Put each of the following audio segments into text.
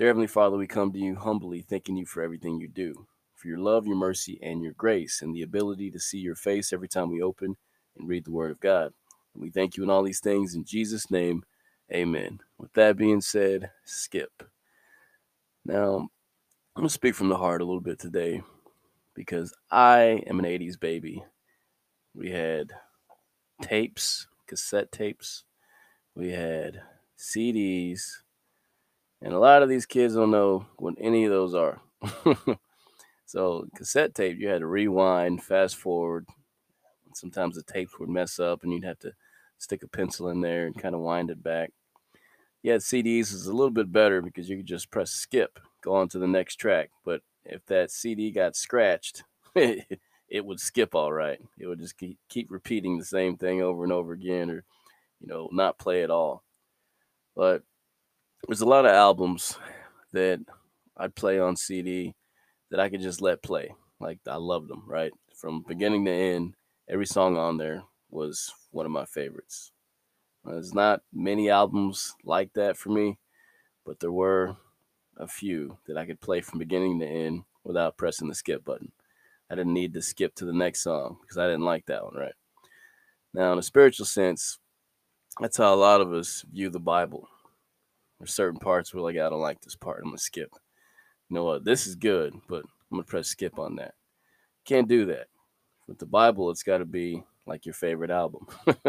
Dear Heavenly Father, we come to you humbly, thanking you for everything you do, for your love, your mercy, and your grace, and the ability to see your face every time we open and read the Word of God. And we thank you in all these things in Jesus' name. Amen. With that being said, skip. Now, I'm going to speak from the heart a little bit today because I am an 80s baby. We had tapes, cassette tapes, we had CDs, and a lot of these kids don't know what any of those are. so, cassette tape, you had to rewind, fast forward. Sometimes the tapes would mess up and you'd have to stick a pencil in there and kind of wind it back. Yeah, CDs is a little bit better because you could just press skip, go on to the next track. But if that CD got scratched, it would skip all right. It would just keep, keep repeating the same thing over and over again or, you know, not play at all. But there's a lot of albums that I'd play on CD that I could just let play. Like I loved them, right? From beginning to end, every song on there was one of my favorites. There's not many albums like that for me, but there were a few that I could play from beginning to end without pressing the skip button. I didn't need to skip to the next song because I didn't like that one, right? Now, in a spiritual sense, that's how a lot of us view the Bible. There's certain parts where like I don't like this part. I'm gonna skip. You know what? This is good, but I'm gonna press skip on that. Can't do that. With the Bible, it's got to be like your favorite album.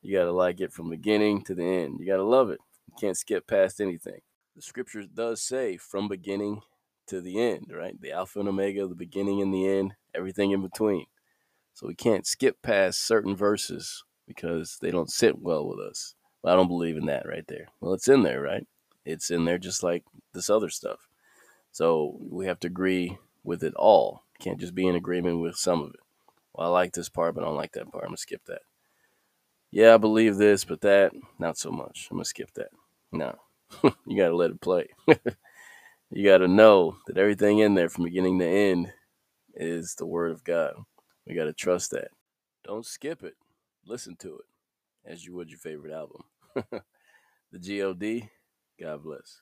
you got to like it from beginning to the end. You got to love it. You can't skip past anything. The scripture does say from beginning to the end, right? The Alpha and Omega, the beginning and the end, everything in between. So we can't skip past certain verses because they don't sit well with us. I don't believe in that right there. Well, it's in there, right? It's in there just like this other stuff. So we have to agree with it all. Can't just be in agreement with some of it. Well, I like this part, but I don't like that part. I'm gonna skip that. Yeah, I believe this, but that not so much. I'm gonna skip that. No, you gotta let it play. you gotta know that everything in there from beginning to end is the word of God. We gotta trust that. Don't skip it. Listen to it as you would your favorite album. the GOD, God bless.